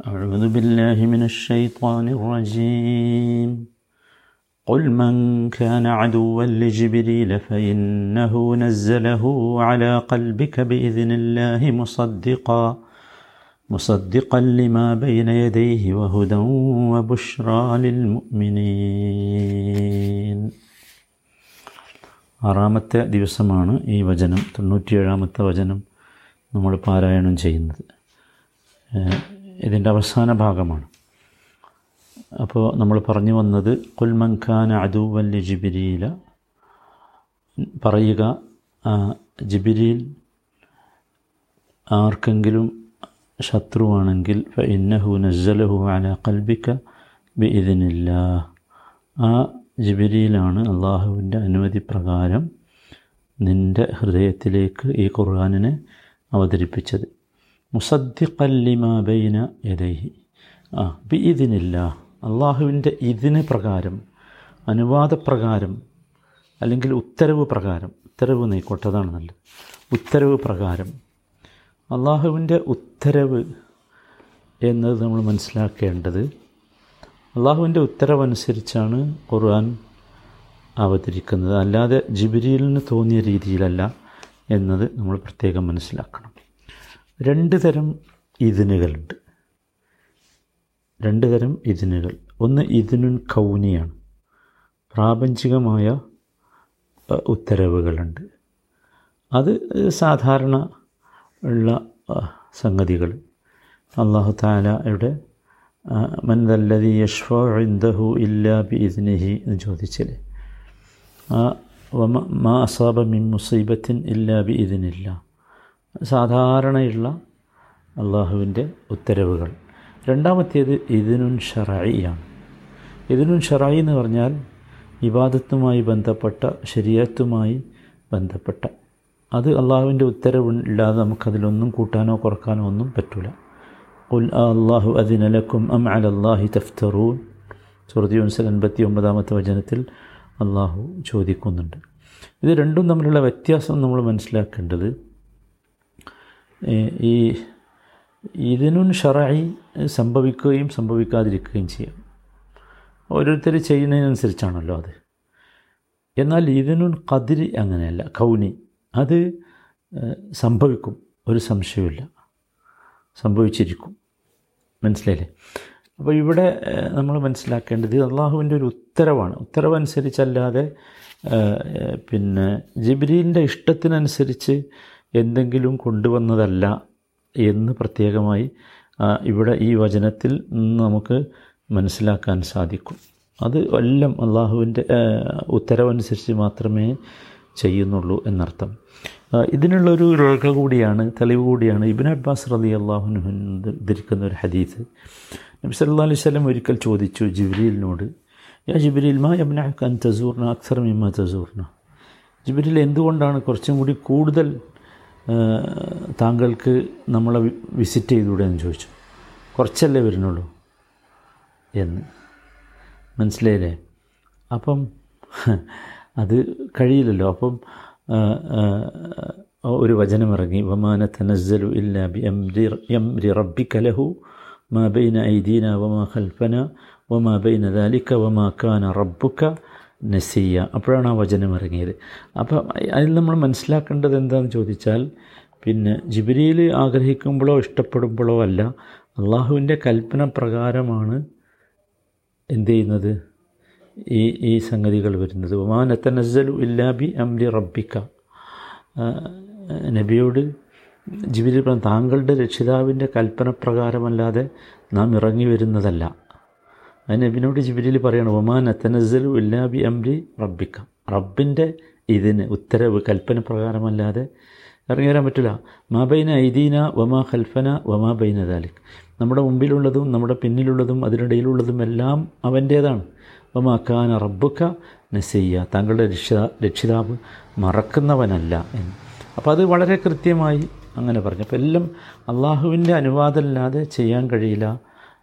أعوذ بالله من الشيطان الرجيم قل من كان عدوا لجبريل فإنه نزله على قلبك بإذن الله مصدقا مصدقا لما بين يديه وهدى وبشرى للمؤمنين ആറാമത്തെ ദിവസമാണ് ഈ വചനം തൊണ്ണൂറ്റിയേഴാമത്തെ വചനം നമ്മൾ പാരായണം ചെയ്യുന്നത് ഏഹ് ഇതിന്റെ അവസാന ഭാഗമാണ്. അപ്പോൾ നമ്മൾ പറഞ്ഞു വന്നത് കുൽമൻഖാൻ അദുവല്ലി ജിബിരിയില പറയുക ജിബിരിയിൽ ആർക്കെങ്കിലും ശത്രുവാണെങ്കിൽ ഇന്നഹു നസ്സലഹു അല കൽബിക്ക ബി ഇതിനില്ല ആ ജിബിരിയിലാണ് അള്ളാഹുവിന്റെ അനുമതി പ്രകാരം നിന്റെ ഹൃദയത്തിലേക്ക് ഈ ഖുർആാനിനെ അവതരിപ്പിച്ചത്. മുസദ്ദിഖല്ലിമ ബൈന യദൈഹി. ആ ബി ഇതിനില്ല അള്ളാഹുവിന്റെ ഇതിന് പ്രകാരം അനുവാദപ്രകാരം അല്ലെങ്കിൽ ഉത്തരവ് പ്രകാരം ഉത്തരവ് നീക്കോട്ടെ അതാണ് നല്ലത്. ഉത്തരവ് പ്രകാരം. അള്ളാഹുവിന്റെ ഉത്തരവ് എന്നത് നമ്മൾ മനസ്സിലാക്കേണ്ടത് അള്ളാഹുവിന്റെ ഉത്തരവനുസരിച്ചാണ് ഖുർആൻ അവതരിക്കുന്നത്. അല്ലാതെ ജിബിരിയിലിന് തോന്നിയ രീതിയിലല്ല എന്നത് നമ്മൾ പ്രത്യേകം മനസ്സിലാക്കണം. രണ്ട് തരം ഇതിനുകളുണ്ട്. രണ്ട് തരം ഇതിനുകൾ. ഒന്ന് ഇതിനുൻ കൗനിയാണ്. പ്രാപഞ്ചികമായ ഉത്തരവുകളുണ്ട്. അത് സാധാരണ ഉള്ള സംഗതികൾ. അള്ളാഹു താലയുടെ മൻദല്ലതി യഷ്ഫ ഇന്ദഹു ഇല്ലാ ബി ഇതിനിഹി എന്ന് ചോദിച്ചില്ലേ? മാ അസാബ മിൻ മുസീബത്തിൻ ഇല്ലാ ബി ഇതിനില്ല സാധാരണയുള്ള അള്ളാഹുവിന്റെ ഉത്തരവുകൾ. രണ്ടാമത്തേത് ഇതിനുൻ ഷറായിയാണ് ഇതിനുൻ ഷറായി എന്ന് പറഞ്ഞാൽ ഇബാദത്തുമായി ബന്ധപ്പെട്ട ശരിയത്തുമായി ബന്ധപ്പെട്ട. അത് അള്ളാഹുവിന്റെ ഉത്തരവില്ലാതെ നമുക്കതിലൊന്നും കൂട്ടാനോ കുറക്കാനോ ഒന്നും പറ്റില്ല ഉൽ അള്ളാഹു അതിനലക്കും അം അൽ അള്ളാഹി തഫ്തറൂൻ. സുഹൃത്തി യൂൻസൽ അൻപത്തി ഒമ്പതാമത്തെ വചനത്തിൽ അള്ളാഹു ചോദിക്കുന്നുണ്ട്. ഇത് രണ്ടും തമ്മിലുള്ള വ്യത്യാസം നമ്മൾ മനസ്സിലാക്കേണ്ടത് ഈ ഇതിനും ഷറായി സംഭവിക്കുകയും സംഭവിക്കാതിരിക്കുകയും ചെയ്യാം. ഓരോരുത്തർ ചെയ്യുന്നതിനനുസരിച്ചാണല്ലോ അത്. എന്നാൽ ഇതിനും കതിരി അങ്ങനെയല്ല കൗനി. അത് സംഭവിക്കും. ഒരു സംശയമില്ല സംഭവിച്ചിരിക്കും. മനസ്സിലായില്ലേ? അപ്പോൾ ഇവിടെ നമ്മൾ മനസ്സിലാക്കേണ്ടത് അള്ളാഹുവിന്റെ ഒരു ഉത്തരവാണ്. ഉത്തരവനുസരിച്ചല്ലാതെ പിന്നെ ജിബ്രീലിന്റെ ഇഷ്ടത്തിനനുസരിച്ച് എന്തെങ്കിലും കൊണ്ടുവന്നതല്ല എന്ന് പ്രത്യേകമായി ഇവിടെ ഈ വചനത്തിൽ നമുക്ക് മനസ്സിലാക്കാൻ സാധിക്കും. അത് എല്ലാം അള്ളാഹുവിന്റെ ഉത്തരവനുസരിച്ച് മാത്രമേ ചെയ്യുന്നുള്ളൂ എന്നർത്ഥം. ഇതിനുള്ളൊരു രേഖ കൂടിയാണ് തെളിവ് കൂടിയാണ് ഇബിൻ അബ്ബാസ് റലി അള്ളാഹുനു ധരിക്കുന്ന ഒരു ഹദീസ്. നബി സല്ലാ അലൈഹി സ്വലം ഒരിക്കൽ ചോദിച്ചു ജിബ്രീലിനോട് യാ ജിബ്രീൽ മാ യബ്നഅക അൻ തസൂർണ അക്സർ മിമ്മ തസൂർണ ജിബ്രീൽ എന്തുകൊണ്ടാണ് കുറച്ചും കൂടി കൂടുതൽ താങ്കൾക്ക് നമ്മളെ വിസിറ്റ് ചെയ്തുകൂടെ എന്ന് ചോദിച്ചു. കുറച്ചല്ലേ വരുന്നുള്ളൂ? എന്ന്. മനസ്സിലായില്ലേ? അപ്പം അത് കഴിയില്ലല്ലോ. അപ്പം ഒരു വചനം ഒരു വചനമിറങ്ങി. വമാന തനസ്സലു ഇല്ലാ ബി എം എംരി എംരി റബ്ബിക ലഹു മാ ബൈന ഐദീന വമാ ഖൽഫന വമാ ബൈന ദാലിക വമാ കാന റബ്ബുക നസിയ. അപ്പോഴാണ് ആ വചനം ഇറങ്ങിയത്. അപ്പം അതിൽ നമ്മൾ മനസ്സിലാക്കേണ്ടത് എന്താണെന്ന് ചോദിച്ചാൽ പിന്നെ ജിബിരിയിൽ ആഗ്രഹിക്കുമ്പോഴോ ഇഷ്ടപ്പെടുമ്പോഴോ അല്ല അള്ളാഹുവിന്റെ കൽപ്പന പ്രകാരമാണ് എന്ത് ചെയ്യുന്നത്? ഈ ഈ സംഗതികൾ വരുന്നത്. ഇല്ലാ ഇല്ലാബി അംലി റബ്ബിക്ക നബിയോട് പറഞ്ഞു താങ്കളുടെ രക്ഷിതാവിന്റെ കൽപ്പന പ്രകാരമല്ലാതെ നാം ഇറങ്ങി വരുന്നതല്ല. അത് നബിനോട് ജിബിലിൽ പറയണം ഒമാൻ അത്തനസ്സലു ഉല്ലാബി അംരി റബ്ബിക്ക റബ്ബിന്റെ ഇതിന് ഉത്തരവ് കൽപ്പന പ്രകാരമല്ലാതെ ഇറങ്ങി വരാൻ പറ്റില്ല മാബൈന ഐദീന വമാ ഖൽഫന വമാ ബൈന ദാലിക്. നമ്മുടെ മുമ്പിലുള്ളതും നമ്മുടെ പിന്നിലുള്ളതും അതിനിടയിലുള്ളതും എല്ലാം അവന്റേതാണ് വമാ ഖാന റബ്ബുക്ക നസയ്യ താങ്കളുടെ രക്ഷിതാ രക്ഷിതാവ് മറക്കുന്നവനല്ല എന്ന്. അപ്പോൾ അത് വളരെ കൃത്യമായി അങ്ങനെ പറഞ്ഞു. അപ്പോൾ എല്ലാം അള്ളാഹുവിന്റെ അനുവാദമല്ലാതെ ചെയ്യാൻ കഴിയില്ല.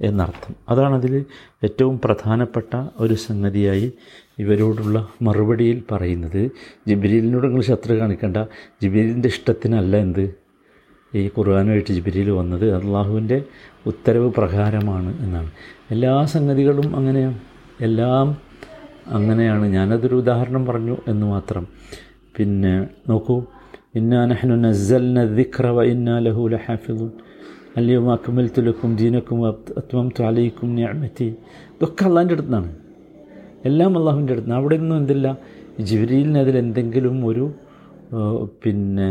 എന്നർത്ഥം. അതാണതിൽ ഏറ്റവും പ്രധാനപ്പെട്ട ഒരു സംഗതിയായി ഇവരോടുള്ള മറുപടിയിൽ പറയുന്നത്. ജിബിരിലിനോട് നിങ്ങൾ ശത്രു കാണിക്കേണ്ട. ജിബിരിലിന്റെ ഇഷ്ടത്തിനല്ല എന്ത്? ഈ ഖുർആാനുമായിട്ട് ജിബിരിയിൽ വന്നത് അള്ളാഹുവിന്റെ ഉത്തരവ് പ്രകാരമാണ് എന്നാണ്. എല്ലാ സംഗതികളും അങ്ങനെയാണ് എല്ലാം അങ്ങനെയാണ്. ഞാനതൊരു ഉദാഹരണം പറഞ്ഞു എന്ന് മാത്രം. പിന്നെ നോക്കൂ. ഇന്നാ നഹ്നു നസ്സൽന ദിക്ര വ ഇന്നാ ലഹു ലഹാഫിദുൻ. അല്ലയോ അക്മൽത്തു ലക്കും ദീനക്കും അത്മം അലൈക്കും ഞാമത്തി ഇതൊക്കെ അള്ളാഹിന്റെ അടുത്താണ്. എല്ലാം അള്ളാഹുവിന്റെ അടുത്ത് അവിടെ നിന്നും എന്തില്ല? അതിൽ എന്തെങ്കിലും ഒരു പിന്നെ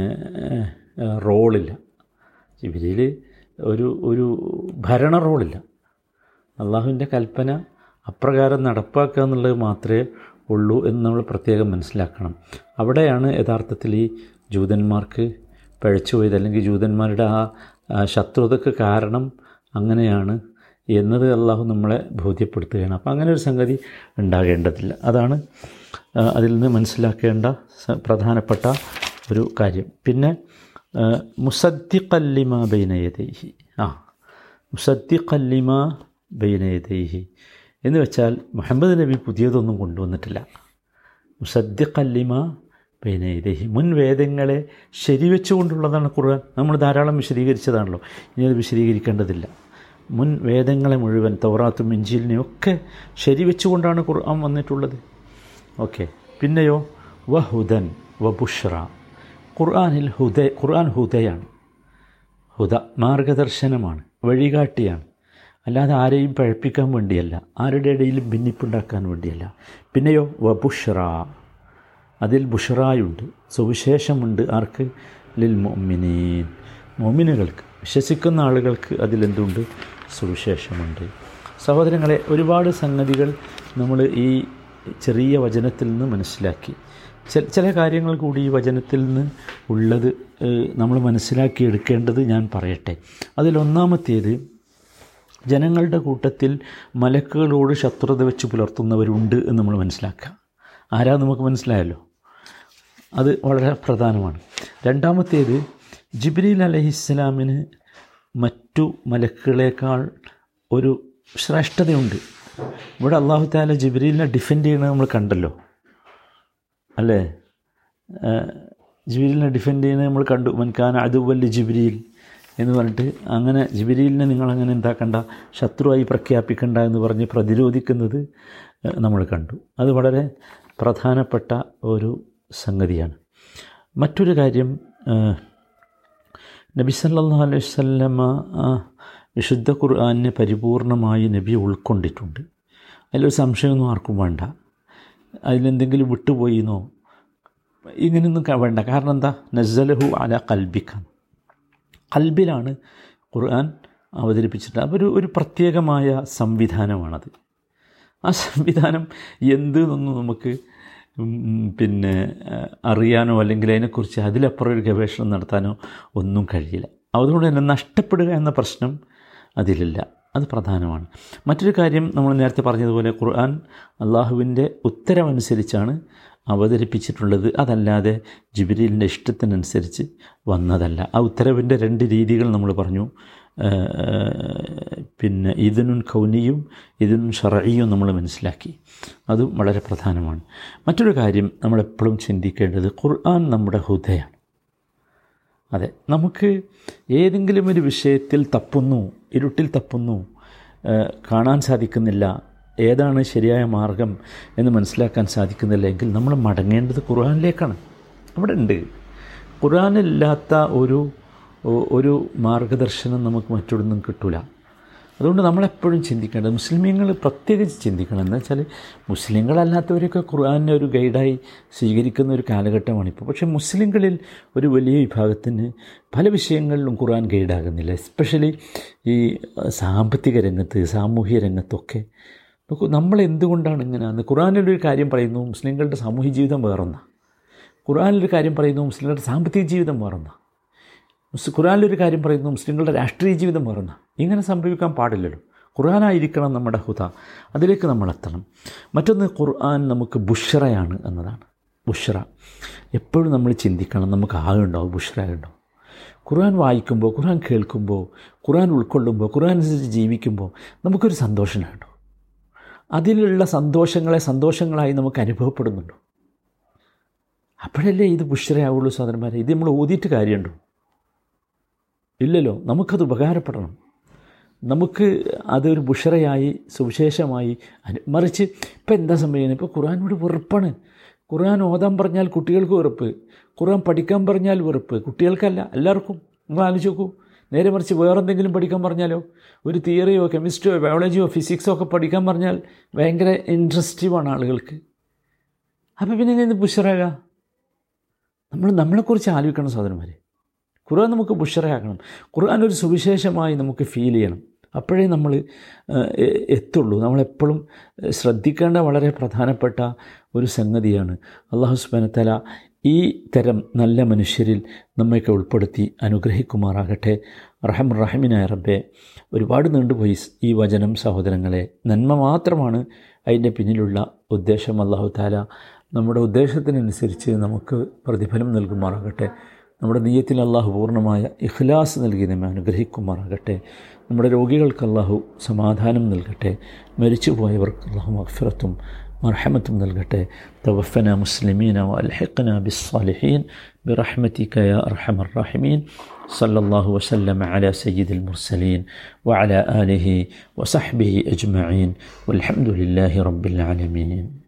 റോളില്ല. ജിബിരിയിൽ ഒരു ഒരു ഭരണ റോളില്ല. അള്ളാഹുവിന്റെ കൽപ്പന അപ്രകാരം നടപ്പാക്കുക എന്നുള്ളത് മാത്രമേ ഉള്ളൂ എന്ന് നമ്മൾ പ്രത്യേകം മനസ്സിലാക്കണം. അവിടെയാണ് യഥാർത്ഥത്തിൽ ഈ ജൂതന്മാർക്ക് പഴച്ചുപോയത്. അല്ലെങ്കിൽ ജൂതന്മാരുടെ ആ ശത്രുതക്ക് കാരണം അങ്ങനെയാണ് എന്നത് അള്ളാഹു നമ്മളെ ബോധ്യപ്പെടുത്തുകയാണ്. അപ്പോൾ അങ്ങനെ ഒരു സംഗതി ഉണ്ടാകേണ്ടതില്ല. അതാണ് അതിൽ നിന്ന് മനസ്സിലാക്കേണ്ട പ്രധാനപ്പെട്ട ഒരു കാര്യം. പിന്നെ മുസദ്ദിഖല്ലിമ ബൈനയതൈഹി ആ മുസദ്ദിഖല്ലിമ ബൈനയതൈഹി എന്ന് വെച്ചാൽ മുഹമ്മദ് നബി പുതിയതൊന്നും കൊണ്ടുവന്നിട്ടില്ല. മുസദ്ദിഖല്ലിമ ബൈനയതൈഹി മുൻ വേദങ്ങളെ ശരിവെച്ചുകൊണ്ടുള്ളതാണ് ഖുർആൻ നമ്മൾ ധാരാളം വിശദീകരിച്ചതാണല്ലോ. ഇനി അത് വിശദീകരിക്കേണ്ടതില്ല. മുൻ വേദങ്ങളെ മുഴുവൻ തോറാത്തും ഇഞ്ചിലിനെയും ഒക്കെ ശരിവെച്ചുകൊണ്ടാണ് ഖുർആൻ വന്നിട്ടുള്ളത്. ഓക്കെ. പിന്നെയോ വഹുദൻ വബുഷ്ര ഖുർആാനിൽ ഹുദ ഖുർആൻ ഹുദയാണ്. ഹുദ മാർഗദർശനമാണ് വഴികാട്ടിയാണ്. അല്ലാതെ ആരെയും പഴപ്പിക്കാൻ വേണ്ടിയല്ല. ആരുടെ ഇടയിലും ഭിന്നിപ്പുണ്ടാക്കാൻ വേണ്ടിയല്ല. പിന്നെയോ വബുഷ്ര അതിൽ ബുഷറായുണ്ട്. സുവിശേഷമുണ്ട് ആർക്ക്? ലിൽ മൊമിനീൻ മൊമിനുകൾക്ക് വിശ്വസിക്കുന്ന ആളുകൾക്ക് അതിലെന്തുണ്ട് സുവിശേഷമുണ്ട്. സഹോദരങ്ങളെ ഒരുപാട് സംഗതികൾ നമ്മൾ ഈ ചെറിയ വചനത്തിൽ നിന്ന് മനസ്സിലാക്കി. ചില കാര്യങ്ങൾ കൂടി ഈ വചനത്തിൽ നിന്ന് ഉള്ളത് നമ്മൾ മനസ്സിലാക്കി എടുക്കേണ്ടത് ഞാൻ പറയട്ടെ. അതിലൊന്നാമത്തേത് ജനങ്ങളുടെ കൂട്ടത്തിൽ മലക്കുകളോട് ശത്രുത വെച്ച് പുലർത്തുന്നവരുണ്ട് എന്ന് നമ്മൾ മനസ്സിലാക്കുക. ആരാ നമുക്ക് മനസ്സിലായല്ലോ? അത് വളരെ പ്രധാനമാണ്. രണ്ടാമത്തേത് ജിബ്രീൽ അലഹിസ്സലാമിന് മറ്റു മലക്കുകളേക്കാൾ ഒരു ശ്രേഷ്ഠതയുണ്ട്. ഇവിടെ അള്ളാഹു താല ജിബ്രീലിനെ ഡിഫെൻഡ് ചെയ്യുന്നത് നമ്മൾ കണ്ടല്ലോ. അല്ലേ? ജിബ്രീലിനെ ഡിഫെൻഡ് ചെയ്യുന്നത് നമ്മൾ കണ്ടു. മൻഖാൻ അതുവല്ലി ജിബ്രീൽ എന്ന് പറഞ്ഞിട്ട് അങ്ങനെ ജിബ്രീലിനെ നിങ്ങളങ്ങനെ എന്താക്കണ്ട ശത്രുവായി പ്രഖ്യാപിക്കണ്ട എന്ന് പറഞ്ഞ് പ്രതിരോധിക്കുന്നത് നമ്മൾ കണ്ടു. അത് വളരെ പ്രധാനപ്പെട്ട ഒരു സംഗതിയാണ്. മറ്റൊരു കാര്യം നബി സല്ലാ അലൈഹി വസല്ലമ വിശുദ്ധ ഖുർആനെ പരിപൂർണമായി നബി ഉൾക്കൊണ്ടിട്ടുണ്ട്. അതിലൊരു സംശയമൊന്നും ആർക്കും വേണ്ട. അതിലെന്തെങ്കിലും വിട്ടുപോയിന്നോ? ഇങ്ങനെയൊന്നും വേണ്ട. കാരണം എന്താ? നസലഹു അല കൽബിക്ക കൽബിലാണ് ഖുർആൻ അവതരിപ്പിച്ചിട്ട് അതൊരു ഒരു ഒരു പ്രത്യേകമായ സംവിധാനമാണത്. ആ സംവിധാനം എന്ത് എന്നൊന്നും നമുക്ക് പിന്നെ അറിയാനോ അല്ലെങ്കിൽ അതിനെക്കുറിച്ച് അതിലപ്പുറം ഒരു ഗവേഷണം നടത്താനോ ഒന്നും കഴിയില്ല. അതുകൊണ്ട് തന്നെ നഷ്ടപ്പെടുക എന്ന പ്രശ്നം അതിലില്ല. അത് പ്രധാനമാണ്. മറ്റൊരു കാര്യം നമ്മൾ നേരത്തെ പറഞ്ഞതുപോലെ ഖുർആൻ അള്ളാഹുവിന്റെ ഉത്തരവനുസരിച്ചാണ് അവതരിപ്പിച്ചിട്ടുള്ളത്. അതല്ലാതെ ജിബിരിലിന്റെ ഇഷ്ടത്തിനനുസരിച്ച് വന്നതല്ല. ആ ഉത്തരവിന്റെ രണ്ട് രീതികൾ നമ്മൾ പറഞ്ഞു. പിന്നെ ഇതിനുൻ കൗനിയും ഇതിനുൻ ഷറയിയും നമ്മൾ മനസ്സിലാക്കി. അതും വളരെ പ്രധാനമാണ്. മറ്റൊരു കാര്യം നമ്മളെപ്പോഴും ചിന്തിക്കേണ്ടത് ഖുർആൻ നമ്മുടെ ഹൃദയാണ് അതെ നമുക്ക് ഏതെങ്കിലും ഒരു വിഷയത്തിൽ തപ്പുന്നു ഇരുട്ടിൽ തപ്പുന്നു കാണാൻ സാധിക്കുന്നില്ല ഏതാണ് ശരിയായ മാർഗം എന്ന് മനസ്സിലാക്കാൻ സാധിക്കുന്നില്ല എങ്കിൽ നമ്മൾ മടങ്ങേണ്ടത് ഖുർആനിലേക്കാണ്. അവിടെ ഉണ്ട്. ഖുർആനില്ലാത്ത ഒരു ഒരു മാർഗദർശനം നമുക്ക് മറ്റൊന്നും കിട്ടില്ല അതുകൊണ്ട് നമ്മളെപ്പോഴും ചിന്തിക്കേണ്ടത് മുസ്ലിമീങ്ങൾ പ്രത്യേകിച്ച് ചിന്തിക്കണം. എന്ന് വെച്ചാൽ മുസ്ലിങ്ങളല്ലാത്തവരൊക്കെ ഖുർആാനെ ഒരു ഗൈഡായി സ്വീകരിക്കുന്ന ഒരു കാലഘട്ടമാണ് ഇപ്പോൾ. പക്ഷേ മുസ്ലിങ്ങളിൽ ഒരു വലിയ വിഭാഗത്തിന് പല വിഷയങ്ങളിലും ഖുർആൻ ഗൈഡാകുന്നില്ല. എസ്പെഷ്യലി ഈ സാമ്പത്തിക രംഗത്ത് സാമൂഹ്യ രംഗത്തൊക്കെ. നോക്കൂ നമ്മൾ എന്തുകൊണ്ടാണ് ഇങ്ങനെ ഖുർആാനിലൊരു കാര്യം പറയുന്നു മുസ്ലിങ്ങളുടെ സാമൂഹ്യ ജീവിതം വേറൊന്നാണ് ഖുർആാനിലൊരു കാര്യം പറയുന്നു മുസ്ലിങ്ങളുടെ സാമ്പത്തിക ജീവിതം വേറൊന്നാണ് ഒരു കാര്യം പറയുന്നു മുസ്ലിങ്ങളുടെ രാഷ്ട്രീയ ജീവിതം മാറുന്ന. ഇങ്ങനെ സംഭവിക്കാൻ പാടില്ലല്ലോ. ഖുർആാനായിരിക്കണം നമ്മുടെ ഹുദ. അതിലേക്ക് നമ്മൾ എത്തണം മറ്റൊന്ന് ഖുർആൻ നമുക്ക് ബുഷറയാണ് എന്നതാണ്. ബുഷറ. എപ്പോഴും നമ്മൾ ചിന്തിക്കണം നമുക്ക് ആകുണ്ടാവും ബുഷറ ഉണ്ടാവും. ഖുർആൻ വായിക്കുമ്പോൾ ഖുർആൻ കേൾക്കുമ്പോൾ ഖുർആൻ ഉൾക്കൊള്ളുമ്പോൾ ഖുർആൻ അനുസരിച്ച് ജീവിക്കുമ്പോൾ നമുക്കൊരു സന്തോഷമുണ്ടോ അതിലുള്ള സന്തോഷങ്ങളെ സന്തോഷങ്ങളായി നമുക്ക് അനുഭവപ്പെടുന്നുണ്ടോ. അപ്പോഴല്ലേ ഇത് ബുഷറയാവുള്ളൂ സഹോദരന്മാരെ. ഇത് നമ്മൾ ഓതിയിട്ട് കാര്യമുണ്ടോ? ഇല്ലല്ലോ നമുക്കത് ഉപകാരപ്പെടണം. നമുക്ക് അതൊരു ബുഷറയായി സുവിശേഷമായി മറിച്ച് ഇപ്പം എന്താ സംഭവിക്കുന്നത്? ഇപ്പോൾ ഖുറാനോട് വെറുപ്പാണ്. ഖുർആൻ ഓതാൻ പറഞ്ഞാൽ കുട്ടികൾക്ക് വെറുപ്പ്. ഖുർആൻ പഠിക്കാൻ പറഞ്ഞാൽ വെറുപ്പ്. കുട്ടികൾക്കല്ല എല്ലാവർക്കും. നിങ്ങൾ ആലോചിച്ച് നോക്കൂ. നേരെ മറിച്ച് വേറെന്തെങ്കിലും പഠിക്കാൻ പറഞ്ഞാലോ? ഒരു തിയറിയോ കെമിസ്ട്രിയോ ബയോളജിയോ ഫിസിക്സോ ഒക്കെ പഠിക്കാൻ പറഞ്ഞാൽ ഭയങ്കര ഇൻട്രസ്റ്റീവാണ് ആളുകൾക്ക്. അപ്പോൾ പിന്നെ ഇത് ബുഷറാകാം? നമ്മൾ നമ്മളെക്കുറിച്ച് ആലോചിക്കണം സഹോദരന്മാരെ. ഖുർആൻ നമുക്ക് ബുഷറയാക്കണം ഖുർആൻ ഒരു സുവിശേഷമായി നമുക്ക് ഫീൽ ചെയ്യണം. അപ്പോഴേ നമ്മൾ എത്തുള്ളൂ. നമ്മളെപ്പോഴും ശ്രദ്ധിക്കേണ്ട വളരെ പ്രധാനപ്പെട്ട ഒരു സംഗതിയാണ്. അള്ളാഹു സുബനത്തല ഈ തരം നല്ല മനുഷ്യരിൽ നമ്മയൊക്കെ ഉൾപ്പെടുത്തി അനുഗ്രഹിക്കുമാറാകട്ടെ. റഹം റഹമിനായ റബ്ബെ ഒരുപാട് നീണ്ടുപോയി ഈ വചനം സഹോദരങ്ങളെ. നന്മ മാത്രമാണ് അതിന്റെ പിന്നിലുള്ള ഉദ്ദേശം. അള്ളാഹു താല നമ്മുടെ ഉദ്ദേശത്തിനനുസരിച്ച് നമുക്ക് പ്രതിഫലം നൽകുമാറാകട്ടെ. നമ്മുടെ നീയത്തിൽ അള്ളാഹു പൂർണ്ണമായ ഇഖ്ലാസ് നൽകി നമ്മെ അനുഗ്രഹിക്കുമാറാകട്ടെ നമ്മുടെ രോഗികൾക്ക് അള്ളാഹു സമാധാനം നൽകട്ടെ മരിച്ചുപോയവർക്ക് അള്ളാഹു മഗ്ഫിറത്തും മർഹമത്തും നൽകട്ടെ തവഫന മുസ്ലിമീന വൽഹിഖന ബിസ്സാലിഹീൻ برحمتك يا أرحم الراحمين صلى الله وسلم على سيد المرسلين وعلى آله وصحبه أجمعين والحمد لله رب العالمين